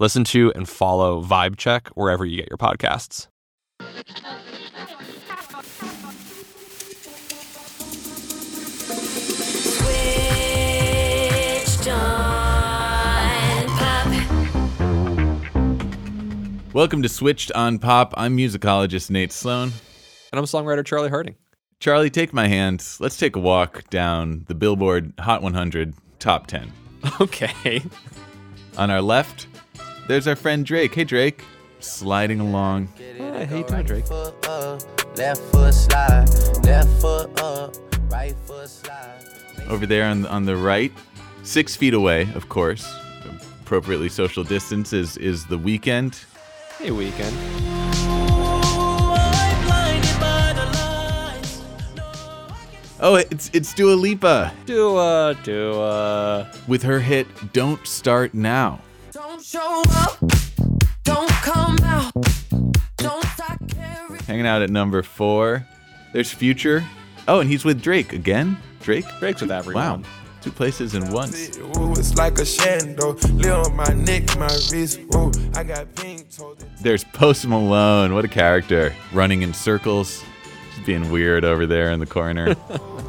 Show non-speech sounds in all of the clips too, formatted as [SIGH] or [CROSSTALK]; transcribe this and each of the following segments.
Listen to and follow Vibe Check wherever you get your podcasts. Switched on pop. Welcome to Switched on Pop. I'm musicologist Nate Sloan. And I'm songwriter Charlie Harding. Charlie, take my hand. Let's take a walk down the Billboard Hot 100 Top 10. [LAUGHS] Okay. On our left, there's our friend Drake. Hey, Drake. Sliding along. Hey, how you doing, Drake? left foot slide, left foot up, right foot slide. Over there on, on the right, six feet away, of course. Appropriately social distance is, is the Weeknd. Hey, Weeknd. Oh, it's it's Dua Lipa Do uh do uh with her hit "Don't Start Now." Hanging out at number four. There's Future. Oh, and he's with Drake again. Drake. Drake's with everyone. Wow, two places in once. Ooh, it's like a shanda. Lil on my neck, my wrist. Ooh, I got pink told it. There's Post Malone. What a character. Running in circles. Just being weird over there in the corner. [LAUGHS]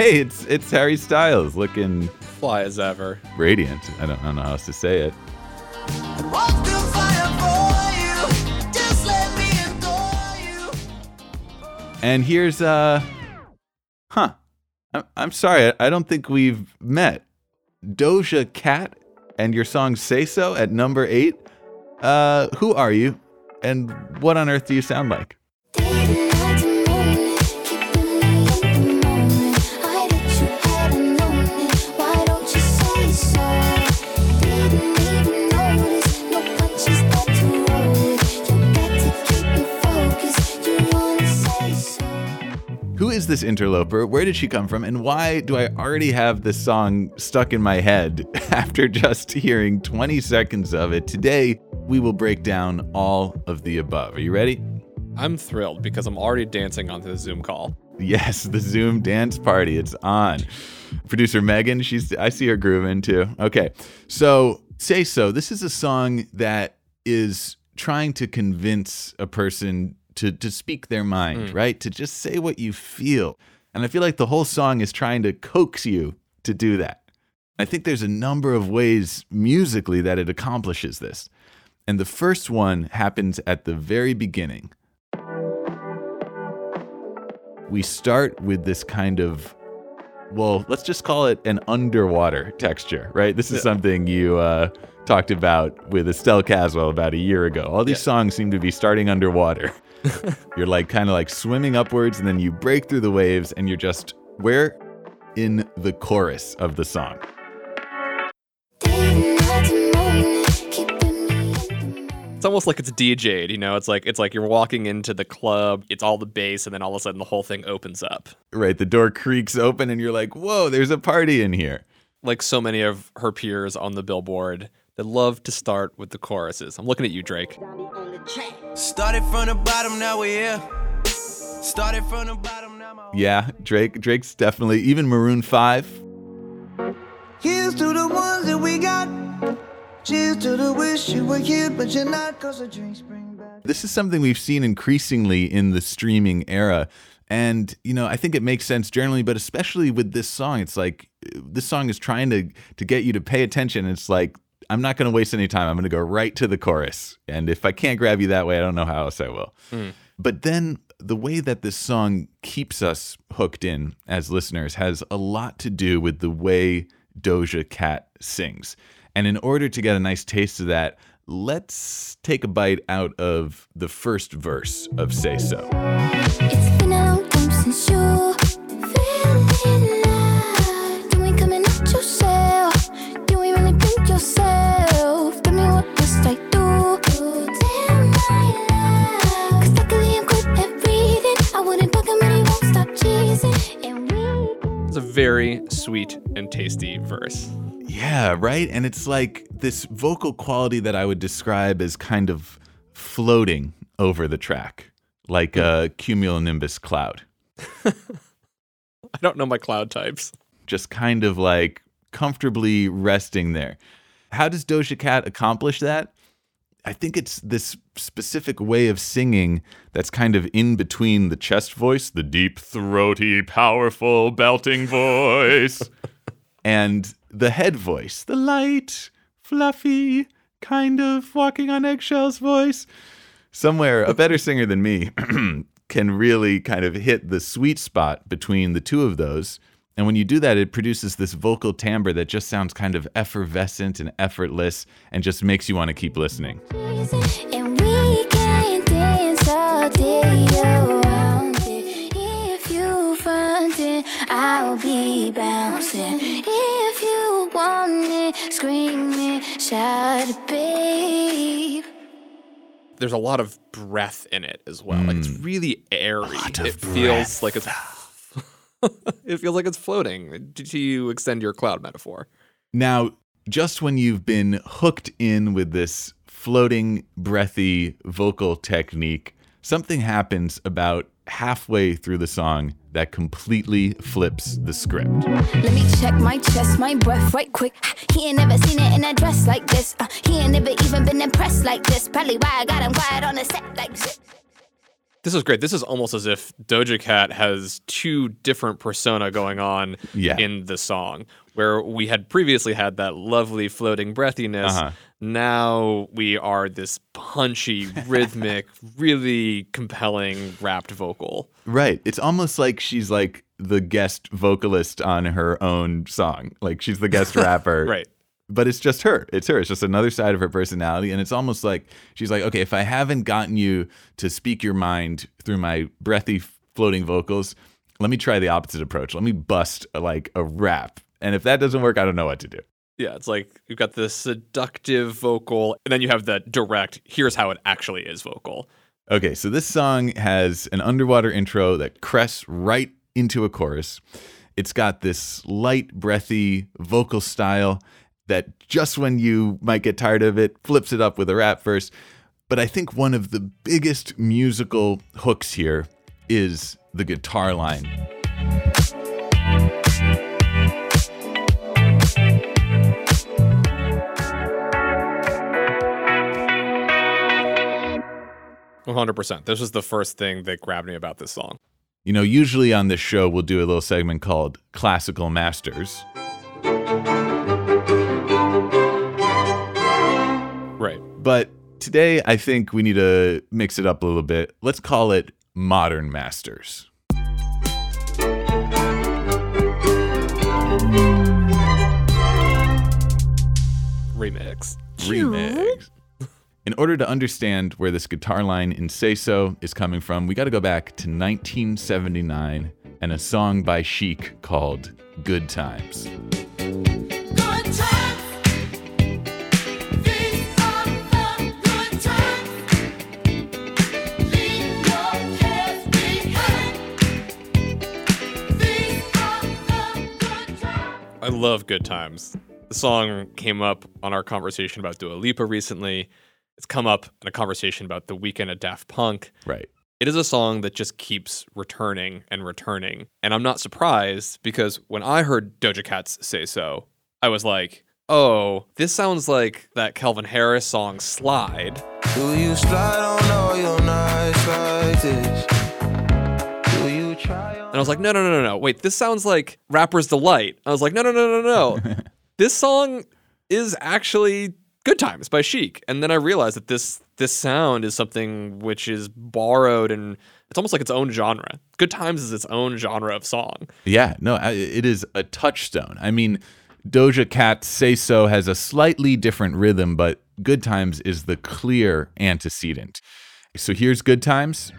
hey, it's it's Harry Styles looking Fly as ever. radiant. I don't, I don't know how else to say it. Walk through fire for you, just let me adore you. And here's uh huh. I'm, I'm sorry, I, I don't think we've met. Doja Cat and your song Say So at number eight. Uh who are you? And what on earth do you sound like? Who is this interloper? Where did she come from? And why do I already have this song stuck in my head [LAUGHS] after just hearing 20 seconds of it? Today, we will break down all of the above. Are you ready? I'm thrilled because I'm already dancing onto the Zoom call. Yes, the Zoom dance party. It's on. Producer Megan, she's I see her grooving too. Okay. So, Say So, this is a song that is trying to convince a person to to speak their mind, right? To just say what you feel. And I feel like the whole song is trying to coax you to do that. I think there's a number of ways musically that it accomplishes this. And the first one happens at the very beginning we start with this kind of well let's just call it an underwater texture right this is something you uh, talked about with estelle caswell about a year ago all these songs seem to be starting underwater [LAUGHS] you're like kind of like swimming upwards and then you break through the waves and you're just where in the chorus of the song Didn't like to know it, keeping me at the moment. It's almost like it's DJ'd, you know. It's like it's like you're walking into the club. It's all the bass, and then all of a sudden the whole thing opens up. right the door creaks open and you're like whoa there's a party in here Like so many of her peers on the billboard, they love to start with the choruses. I'm looking at you, Drake. Started from the bottom, now we're here. Started from the bottom, now my yeah drake drake's definitely even maroon 5 Here's to the ones that we got. Cheers to the wish you were here, but you're not, cause the drinks bring back. This is something we've seen increasingly in the streaming era. And, you know, I think it makes sense generally, but especially with this song, it's like this song is trying to to get you to pay attention. It's like, I'm not going to waste any time. I'm going to go right to the chorus. And if I can't grab you that way, I don't know how else I will. Hmm. But then the way that this song keeps us hooked in as listeners has a lot to do with the way Doja Cat sings. And in order to get a nice taste of that, let's take a bite out of the first verse of Say So. Very sweet and tasty verse. Yeah, right? And it's like this vocal quality that I would describe as kind of floating over the track, like a cumulonimbus cloud. [LAUGHS] I don't know my cloud types. Just kind of like comfortably resting there. How does Doja Cat accomplish that? I think it's this specific way of singing that's kind of in between the chest voice, the deep, throaty, powerful, belting voice, [LAUGHS] and the head voice, the light, fluffy, kind of walking on eggshells voice. Somewhere, a better [LAUGHS] singer than me [CLEARS THROAT] can really kind of hit the sweet spot between the two of those. And when you do that, it produces this vocal timbre that just sounds kind of effervescent and effortless and just makes you want to keep listening. And we can dance all day around it. If you I'll be bouncing. If you want it, scream it, shout it, babe. There's a lot of breath in it as well. Like it's mm. really airy. lot of it feels like it's it feels like it's floating. To you extend your cloud metaphor. Now, just when you've been hooked in with this floating, breathy vocal technique, something happens about halfway through the song that completely flips the script. Let me check my chest, my breath right quick. He ain't never seen it in a dress like this. Uh, he ain't never even been impressed like this. Probably why I got him quiet on the set like this. This is great. This is almost as if Doja Cat has two different persona going on Yeah. in the song. Where we had previously had that lovely floating breathiness. Uh-huh. Now we are this punchy, [LAUGHS] rhythmic, really compelling rapped vocal. Right. It's almost like she's like the guest vocalist on her own song. Like she's the guest [LAUGHS] rapper. Right. But it's just her. It's her. It's just another side of her personality. And it's almost like she's like, okay, if I haven't gotten you to speak your mind through my breathy floating vocals, let me try the opposite approach. Let me bust like a rap. And if that doesn't work, I don't know what to do. Yeah, it's like you've got the seductive vocal, and then you have the direct, here's how it actually is vocal. Okay, so this song has an underwater intro that crests right into a chorus. It's got this light, breathy vocal style that just when you might get tired of it, flips it up with a rap verse. But I think one of the biggest musical hooks here is the guitar line. One hundred percent. This was the first thing that grabbed me about this song. You know, usually on this show, we'll do a little segment called Classical Masters. But today, I think we need to mix it up a little bit. Let's call it Modern Masters. Remix. Remix. In order to understand where this guitar line in Say So is coming from, we got to go back to 1979 and a song by Chic called Good Times. Love Good Times. The song came up on our conversation about Dua Lipa recently. It's come up in a conversation about the Weeknd at Daft Punk. Right. It is a song that just keeps returning and returning. And I'm not surprised because when I heard Doja Cat's Say So, I was like, oh, this sounds like that Calvin Harris song Slide. Do you slide on all your nights like this? And I was like, no, no, no, no, no. Wait, this sounds like Rapper's Delight. I was like, no, no, no, no, no. [LAUGHS] this song is actually Good Times by Chic. And then I realized that this this sound is something which is borrowed and it's almost like its own genre. Good Times is its own genre of song. Yeah, no, it is a touchstone. I mean, Doja Cat Say So has a slightly different rhythm, but Good Times is the clear antecedent. So here's Good Times.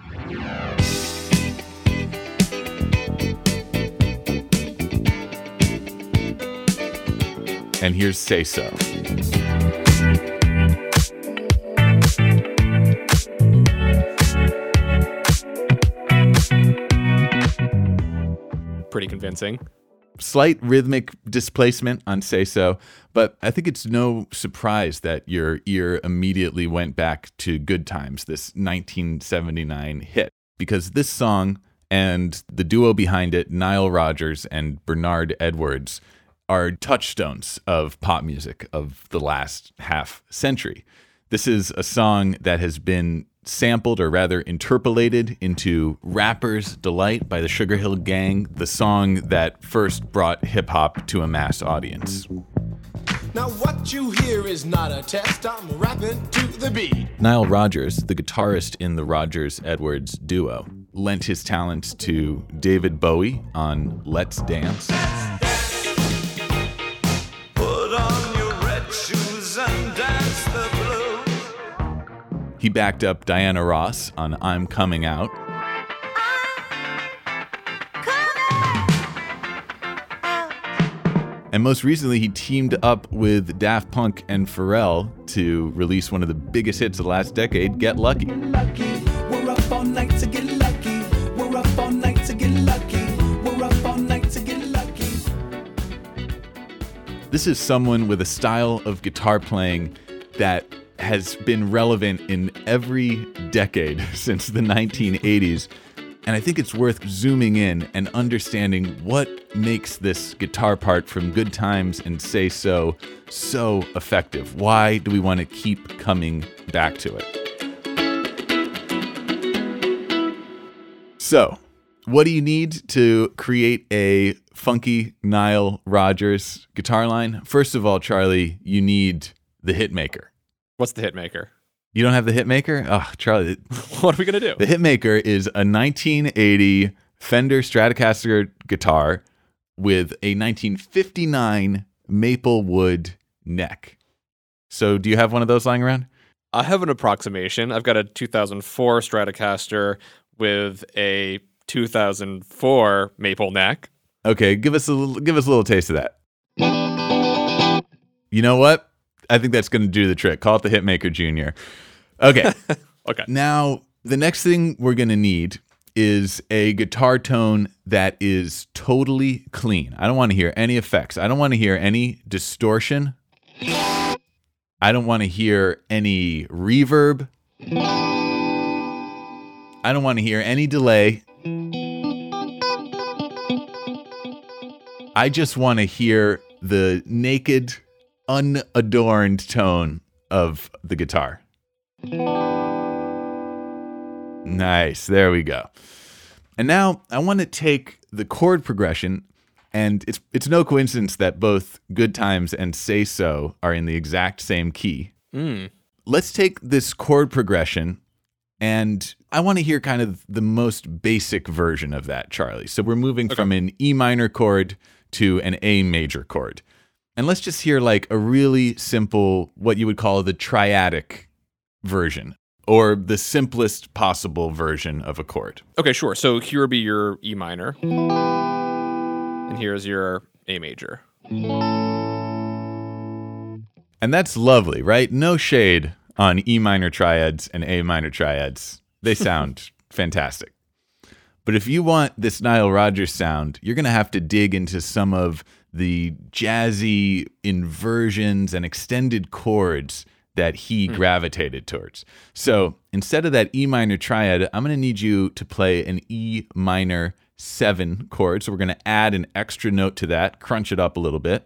And here's Say So. Pretty convincing. slight rhythmic displacement on Say So, but I think it's no surprise that your ear immediately went back to Good Times, this 1979 hit, because this song and the duo behind it, Nile Rodgers and Bernard Edwards, are touchstones of pop music of the last half century. This is a song that has been sampled or rather interpolated into Rapper's Delight by the Sugar Hill Gang, the song that first brought hip hop to a mass audience. Now what you hear is not a test. I'm rapping to the beat. Nile Rodgers, the guitarist in the Rodgers Edwards duo, lent his talents to David Bowie on Let's Dance. Put He backed up Diana Ross on I'm Coming Out. And most recently, he teamed up with Daft Punk and Pharrell to release one of the biggest hits of the last decade, Get Lucky. Get get get. This is someone with a style of guitar playing that has been relevant in every decade [LAUGHS] since the 1980s. And I think it's worth zooming in and understanding what makes this guitar part from Good Times and Say So so effective. Why do we want to keep coming back to it? So, what do you need to create a funky Nile Rodgers guitar line? First of all, Charlie, you need the hitmaker. What's the hit maker? You don't have the hitmaker? Oh, Charlie, [LAUGHS] What are we gonna do? the hitmaker is a 1980 Fender Stratocaster guitar with a 1959 maple wood neck. So, do you have one of those lying around? I have an approximation. I've got a 2004 Stratocaster with a 2004 maple neck. Okay, give us a little, give us a little taste of that. You know what? I think that's going to do the trick. Call it the Hitmaker Junior. Okay. [LAUGHS] Okay. now, the next thing we're going to need is a guitar tone that is totally clean. I don't want to hear any effects. I don't want to hear any distortion. I don't want to hear any reverb. I don't want to hear any delay. I just want to hear the naked, unadorned tone of the guitar. Nice. There we go. And now I want to take the chord progression, and it's it's no coincidence that both Good Times and Say So are in the exact same key. Hmm. Let's take this chord progression, and I want to hear kind of the most basic version of that, Charlie. So we're moving from an E minor chord to an A major chord. And let's just hear like a really simple, what you would call the triadic version, or the simplest possible version of a chord. Okay, sure. So here would be your E minor, and here's your A major. And that's lovely, right? No shade on E minor triads and A minor triads. They [LAUGHS] sound fantastic. But if you want this Nile Rodgers sound, you're going to have to dig into some of the jazzy inversions and extended chords that he hmm. gravitated towards. So instead of that E minor triad, I'm going to need you to play an E minor seven chord. So we're going to add an extra note to that, crunch it up a little bit.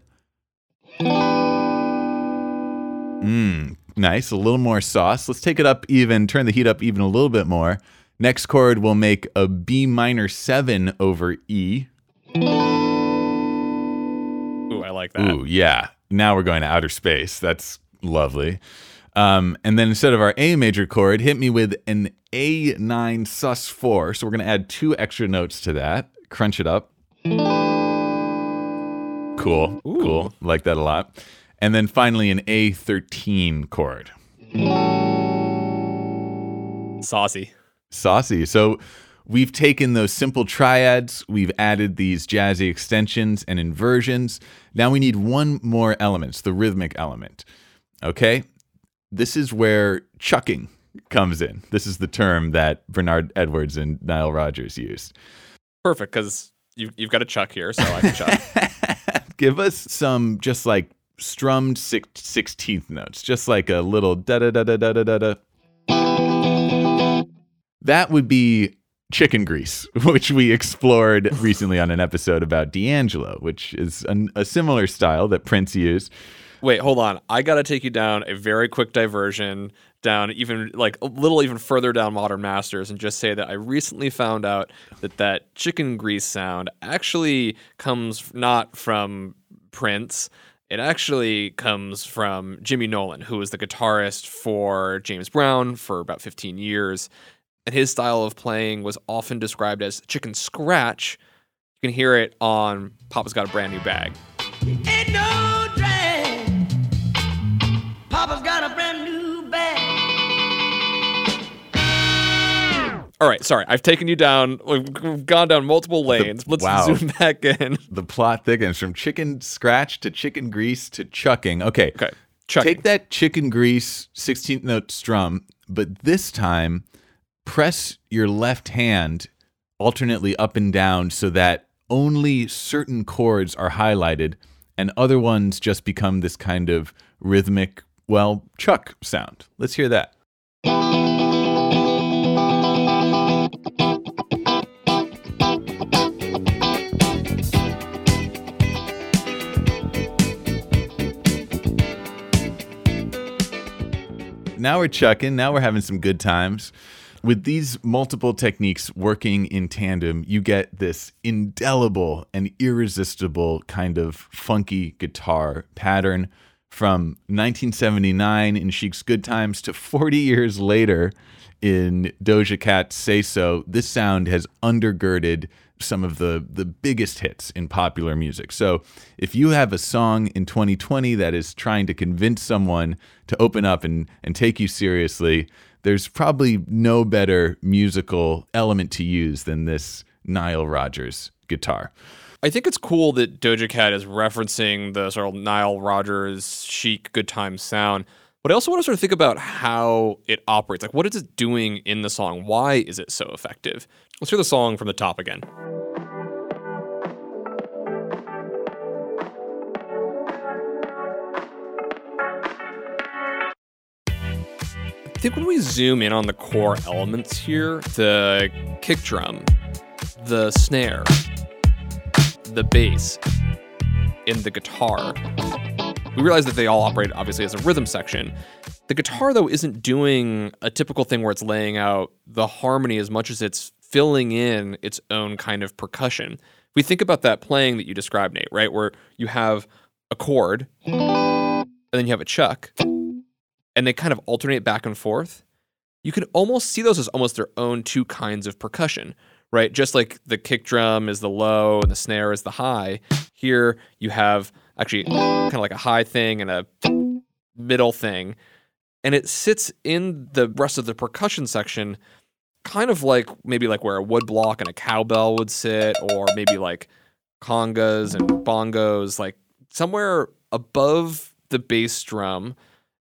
Mmm, nice. A little more sauce. Let's take it up even, turn the heat up even a little bit more. Next chord will make a B minor 7 over E. Ooh, like that. Ooh, yeah. Now we're going to outer space. That's lovely. Um, and then instead of our A major chord, hit me with an A9 sus 4. So we're going to add two extra notes to that. Crunch it up. Cool. Cool. Like that a lot. And then finally an A13 chord. Saucy. Saucy. So We've taken those simple triads, we've added these jazzy extensions and inversions. Now we need one more element, the rhythmic element. Okay? This is where chucking comes in. This is the term that Bernard Edwards and Nile Rodgers used. Perfect, because you, you've got a chuck here, so I can chuck. [LAUGHS] Give us some just like strummed six, 16th notes, just like a little da da da da da da da. That would be chicken grease, [LAUGHS] which we explored recently on an episode about D'Angelo, which is an, a similar style that Prince used. Wait, hold on. I got to take you down a very quick diversion down even like a little even further down Modern Masters and just say that I recently found out that that chicken grease sound actually comes not from Prince. It actually comes from Jimmy Nolen, who was the guitarist for James Brown for about 15 years. And his style of playing was often described as chicken scratch. You can hear it on Papa's Got a Brand New Bag. Ain't no drag. Papa's got a brand new bag. All right, sorry. I've taken you down. We've we've gone down multiple lanes. Let's wow. zoom back in. The plot thickens from chicken scratch to chicken grease to chucking. Okay. Okay. Chucking. Take that chicken grease 16th note strum, but this time press your left hand alternately up and down so that only certain chords are highlighted and other ones just become this kind of rhythmic, well, chuck sound. Let's hear that. Now we're chucking. Now we're having some good times. With these multiple techniques working in tandem, you get this indelible and irresistible kind of funky guitar pattern from 1979 in Chic's Good Times to 40 years later in Doja Cat's Say So. This sound has undergirded some of the the biggest hits in popular music. So, if you have a song in 2020 that is trying to convince someone to open up and and take you seriously, there's probably no better musical element to use than this Nile Rodgers guitar. I think it's cool that Doja Cat is referencing the sort of Nile Rodgers chic good time sound. But I also want to sort of think about how it operates. Like, what is it doing in the song? Why is it so effective? Let's hear the song from the top again. Think when we zoom in on the core elements here, the kick drum, the snare, the bass, and the guitar, we realize that they all operate obviously as a rhythm section. The guitar, though, isn't doing a typical thing where it's laying out the harmony as much as it's filling in its own kind of percussion. If we think about that playing that you described, Nate, right? Where you have a chord, and then you have a chuck, and they kind of alternate back and forth. You can almost see those as almost their own two kinds of percussion, right? Just like the kick drum is the low and the snare is the high. Here you have actually kind of like a high thing and a middle thing. And it sits in the rest of the percussion section, kind of like maybe like where a wood block and a cowbell would sit, or maybe like congas and bongos, like somewhere above the bass drum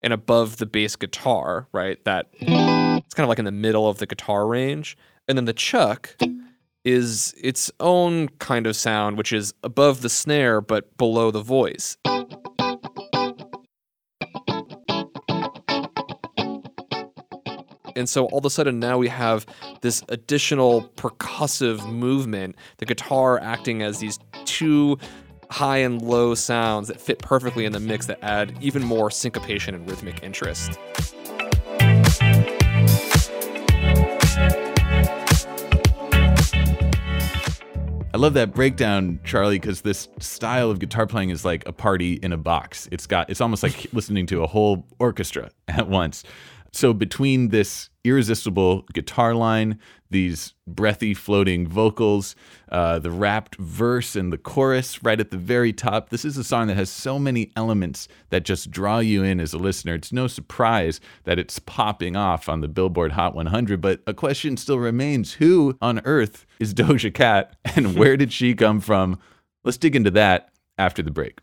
and above the bass guitar, right? That it's kind of like in the middle of the guitar range. And then the chuck is its own kind of sound, which is above the snare but below the voice. And so all of a sudden now we have this additional percussive movement, the guitar acting as these two high and low sounds that fit perfectly in the mix that add even more syncopation and rhythmic interest. I love that breakdown, Charlie, because this style of guitar playing is like a party in a box. It's got it's almost like [LAUGHS] listening to a whole orchestra at once. So between this irresistible guitar line, these breathy floating vocals, uh, the rapped verse and the chorus right at the very top, this is a song that has so many elements that just draw you in as a listener. It's no surprise that it's popping off on the Billboard Hot 100, but a question still remains: Who on earth is Doja Cat, and [LAUGHS] where did she come from? Let's dig into that after the break.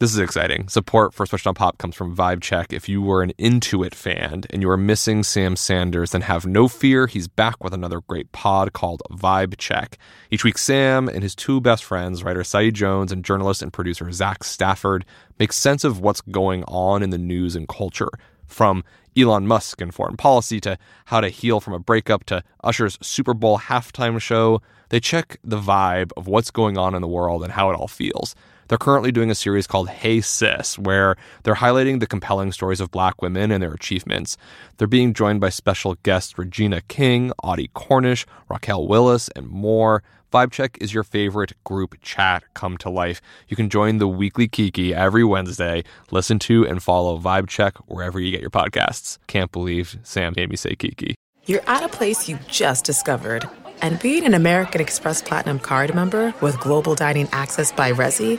This is exciting. Support for Switched on Pop comes from Vibe Check. If you were an Intuit fan and you are missing Sam Sanders, then have no fear. He's back with another great pod called Vibe Check. Each week, Sam and his two best friends, writer Saeed Jones and journalist and producer Zach Stafford, make sense of what's going on in the news and culture. From Elon Musk and foreign policy to how to heal from a breakup to Usher's Super Bowl halftime show, they check the vibe of what's going on in the world and how it all feels. They're currently doing a series called Hey Sis, where they're highlighting the compelling stories of black women and their achievements. They're being joined by special guests Regina King, Audie Cornish, Raquel Willis, and more. Vibe Check is your favorite group chat come to life. You can join the weekly Kiki every Wednesday. Listen to and follow Vibe Check wherever you get your podcasts. Can't believe Sam made me say Kiki. You're at a place you just discovered. And being an American Express Platinum card member with global dining access by Resy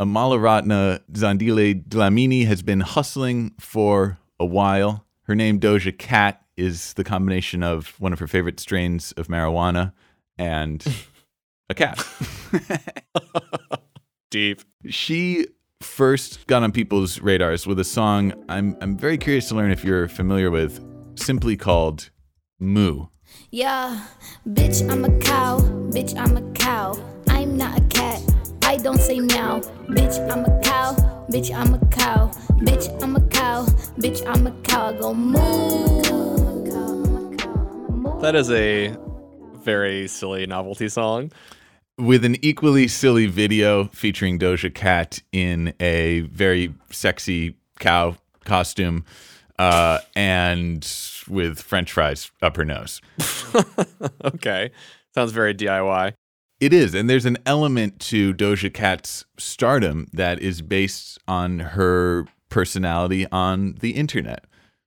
Amalaratna Zandile Dlamini has been hustling for a while. Her name, Doja Cat, is the combination of one of her favorite strains of marijuana and [LAUGHS] a cat. [LAUGHS] Deep. she first got on people's radars with a song I'm, I'm very curious to learn if you're familiar with, simply called Moo. Yeah, bitch, I'm a cow. Bitch, I'm a cow. I'm not a cat. I don't say meow. Bitch, I'm a cow. Bitch, I'm a cow. Bitch, I'm a cow. Bitch, I'm a cow. I go moo. That is a very silly novelty song. with an equally silly video featuring Doja Cat in a very sexy cow costume uh, and with French fries up her nose. [LAUGHS] okay. Sounds very DIY. It is, and there's an element to Doja Cat's stardom that is based on her personality on the internet,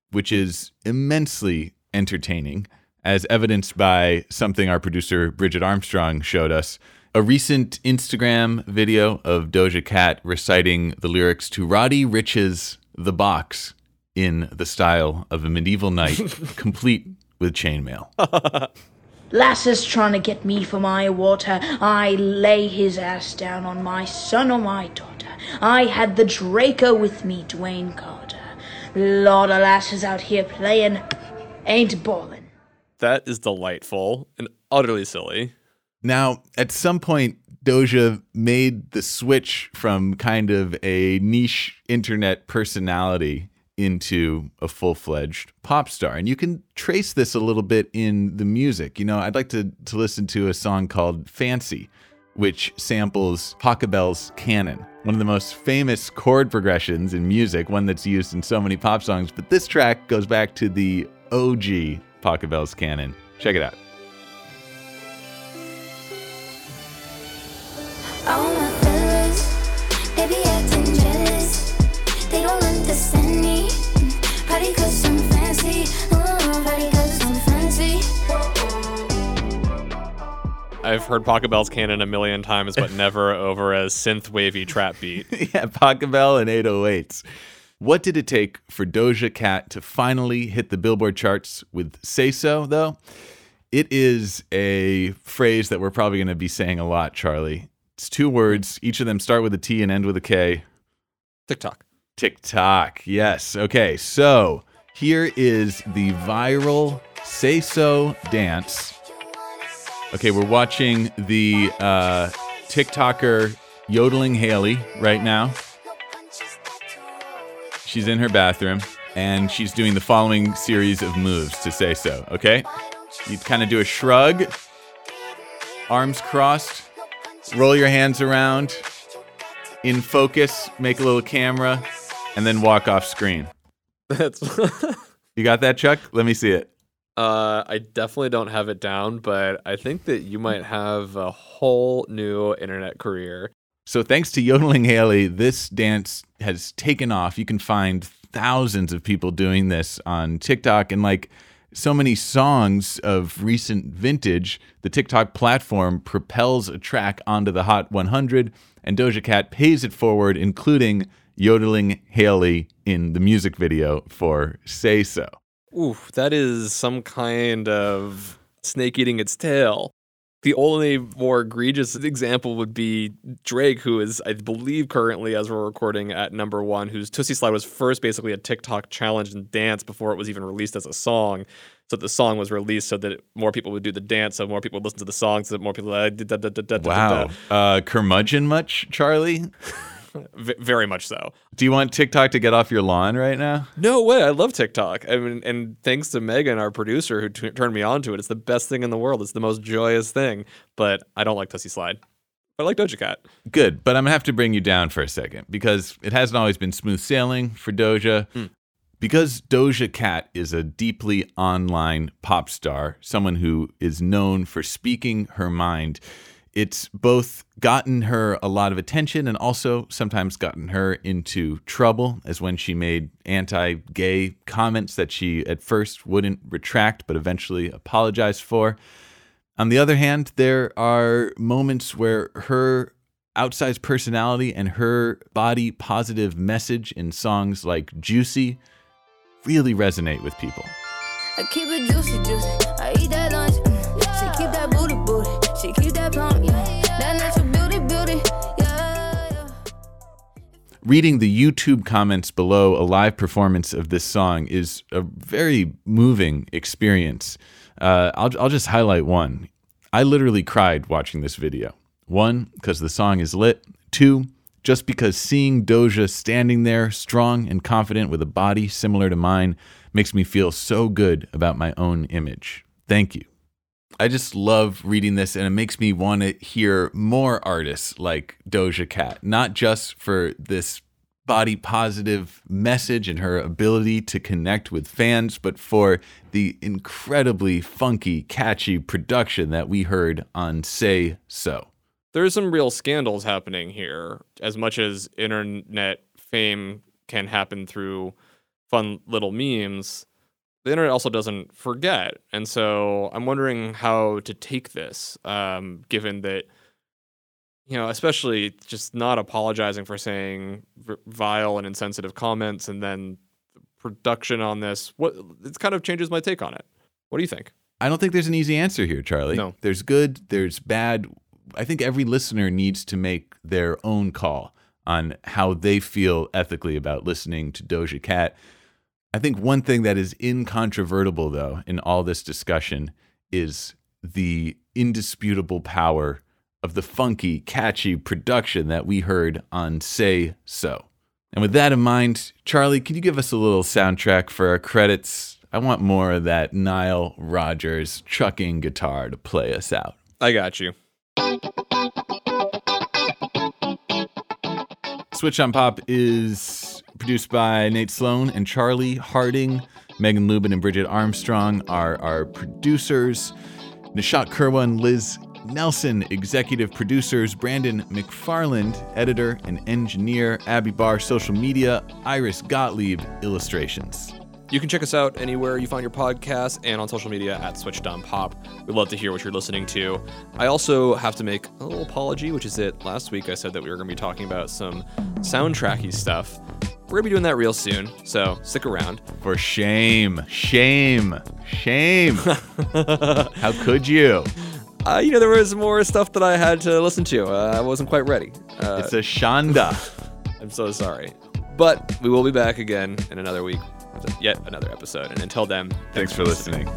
which is immensely entertaining, as evidenced by something our producer Bridget Armstrong showed us. A recent Instagram video of Doja Cat reciting the lyrics to Roddy Ricch's The Box in the style of a medieval knight, [LAUGHS] complete with chainmail. [LAUGHS] Lasses trying to get me for my water. I lay his ass down on my son or my daughter. I had the Draco with me, Dwayne Carter. Lot of lasses out here playing, ain't ballin'. That is delightful and utterly silly. Now, at some point, Doja made the switch from kind of a niche internet personality into a full fledged pop star. And you can trace this a little bit in the music. You know, I'd like to, to listen to a song called Fancy, which samples Pachelbel's Canon, one of the most famous chord progressions in music, one that's used in so many pop songs. But this track goes back to the OG Pachelbel's Canon. Check it out. All my fellas, jealous. They don't understand I've heard Pachelbel's Canon a million times, but [LAUGHS] never over a synth wavy trap beat. [LAUGHS] yeah, Pachelbel and 808s. What did it take for Doja Cat to finally hit the Billboard charts with Say So, though? It is a phrase that we're probably going to be saying a lot, Charlie. It's two words. Each of them start with a T and end with a K. TikTok. TikTok. Yes. Okay. So here is the viral Say So dance. Okay, we're watching the uh, TikToker yodeling Haley right now. She's in her bathroom and she's doing the following series of moves to say so. Okay, you kind of do a shrug, arms crossed, roll your hands around, in focus, make a little camera, and then walk off screen. That's [LAUGHS] You got that, Chuck? Let me see it. uh I definitely don't have it down, but I think that you might have a whole new internet career So thanks to Yodeling Haley, this dance has taken off. You can find thousands of people doing this on TikTok and like so many songs of recent vintage, the TikTok platform propels a track onto the Hot 100 and Doja Cat pays it forward including Yodeling Haley in the music video for Say So. Ooh, that is some kind of snake eating its tail. The only more egregious example would be Drake, who is, I believe, currently, as we're recording, at number one, whose Toosie Slide was first basically a TikTok challenge and dance before it was even released as a song. So the song was released so that more people would do the dance, so more people would listen to the song, so that more people. Uh, da, da, da, Wow. Uh, curmudgeon much, Charlie? [LAUGHS] V- very much so. Do you want TikTok to get off your lawn right now? No way. I love TikTok. I mean, and thanks to Megan, our producer, who t- turned me on to it. It's the best thing in the world. It's the most joyous thing. But I don't like Toosie Slide. But I like Doja Cat. Good, but I'm gonna have to bring you down for a second because it hasn't always been smooth sailing for Doja. Hmm. Because Doja Cat is a deeply online pop star, someone who is known for speaking her mind, it's both gotten her a lot of attention and also sometimes gotten her into trouble, as when she made anti gay comments that she at first wouldn't retract but eventually apologized for. On the other hand, there are moments where her outsized personality and her body positive message in songs like Juicy really resonate with people. Reading the YouTube comments below a live performance of this song is a very moving experience. Uh, I'll, I'll just highlight one. I literally cried watching this video. One, because the song is lit. Two, just because seeing Doja standing there, strong and confident with a body similar to mine, makes me feel so good about my own image. Thank you. I just love reading this, and it makes me want to hear more artists like Doja Cat, not just for this body positive message and her ability to connect with fans, but for the incredibly funky, catchy production that we heard on Say So. There's some real scandals happening here. As much as internet fame can happen through fun little memes, the internet also doesn't forget. And so I'm wondering how to take this, um, given that, you know, especially just not apologizing for saying vile and insensitive comments and then production on this. What it kind of changes my take on it. What do you think? I don't think there's an easy answer here, Charlie. No. There's good, there's bad. I think every listener needs to make their own call on how they feel ethically about listening to Doja Cat. I think one thing that is incontrovertible, though, in all this discussion is the indisputable power of the funky, catchy production that we heard on Say So. And with that in mind, Charlie, could you give us a little soundtrack for our credits? I want more of that Nile Rodgers chucking guitar to play us out. I got you. Switch on Pop is produced by Nate Sloan and Charlie Harding. Megan Lubin and Bridget Armstrong are our producers. Nishat Kurwa and Liz Nelson, executive producers. Brandon McFarland, editor and engineer. Abby Barr, social media. Iris Gottlieb, illustrations. You can check us out anywhere you find your podcast and on social media at Switched On Pop. We'd love to hear what you're listening to. I also have to make a little apology, which is that last week I said that we were going to be talking about some soundtracky stuff. We're going to be doing that real soon, so stick around. For shame, shame, shame. [LAUGHS] How could you? Uh, you know, there was more stuff that I had to listen to. Uh, I wasn't quite ready. Uh, It's a shanda. [LAUGHS] I'm so sorry. But we will be back again in another week yet another episode. And until then, Thanks for listening.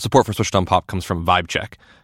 Support for Switched on Pop comes from Vibe Check.